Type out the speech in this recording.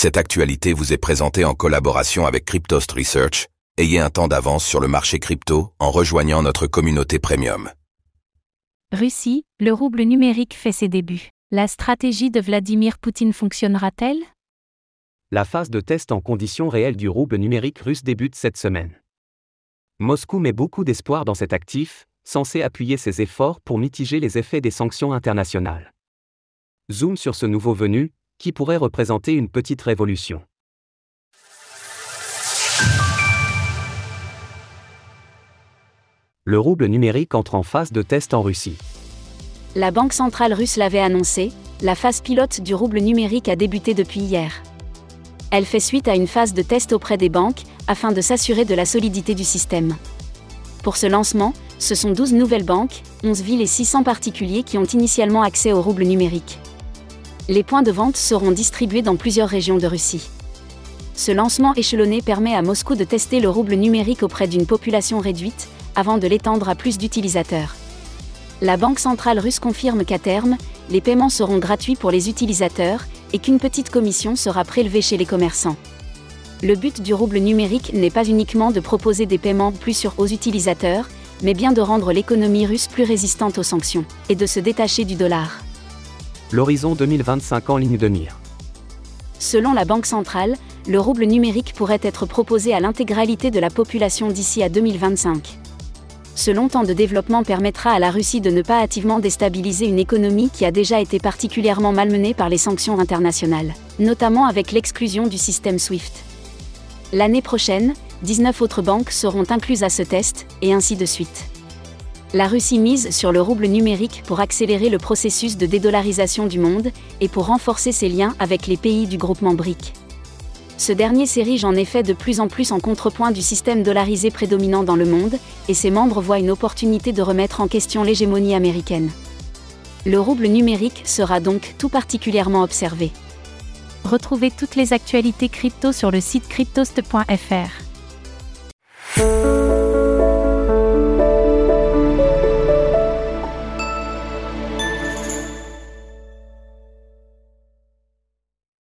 Cette actualité vous est présentée en collaboration avec Cryptost Research. Ayez un temps d'avance sur le marché crypto en rejoignant notre communauté premium. Russie, le rouble numérique fait ses débuts. La stratégie de Vladimir Poutine fonctionnera-t-elle? La phase de test en conditions réelles du rouble numérique russe débute cette semaine. Moscou met beaucoup d'espoir dans cet actif, censé appuyer ses efforts pour mitiger les effets des sanctions internationales. Zoom sur ce nouveau venu, qui pourrait représenter une petite révolution. Le rouble numérique entre en phase de test en Russie. La Banque centrale russe l'avait annoncé, la phase pilote du rouble numérique a débuté depuis hier. Elle fait suite à une phase de test auprès des banques, afin de s'assurer de la solidité du système. Pour ce lancement, ce sont 12 nouvelles banques, 11 villes et 600 particuliers qui ont initialement accès au rouble numérique les points de vente seront distribués dans plusieurs régions de Russie. Ce lancement échelonné permet à Moscou de tester le rouble numérique auprès d'une population réduite, avant de l'étendre à plus d'utilisateurs. La Banque centrale russe confirme qu'à terme, les paiements seront gratuits pour les utilisateurs et qu'une petite commission sera prélevée chez les commerçants. Le but du rouble numérique n'est pas uniquement de proposer des paiements plus sûrs aux utilisateurs, mais bien de rendre l'économie russe plus résistante aux sanctions et de se détacher du dollar l'horizon 2025 en ligne de mire. Selon la Banque centrale, le rouble numérique pourrait être proposé à l'intégralité de la population d'ici à 2025. Ce long temps de développement permettra à la Russie de ne pas hâtivement déstabiliser une économie qui a déjà été particulièrement malmenée par les sanctions internationales, notamment avec l'exclusion du système SWIFT. L'année prochaine, 19 autres banques seront incluses à ce test, et ainsi de suite la Russie mise sur le rouble numérique pour accélérer le processus de dédollarisation du monde et pour renforcer ses liens avec les pays du groupement BRIC. Ce dernier s'érige en effet de plus en plus en contrepoint du système dollarisé prédominant dans le monde, et ses membres voient une opportunité de remettre en question l'hégémonie américaine. Le rouble numérique sera donc tout particulièrement observé. Retrouvez toutes les actualités crypto sur le site cryptost.fr.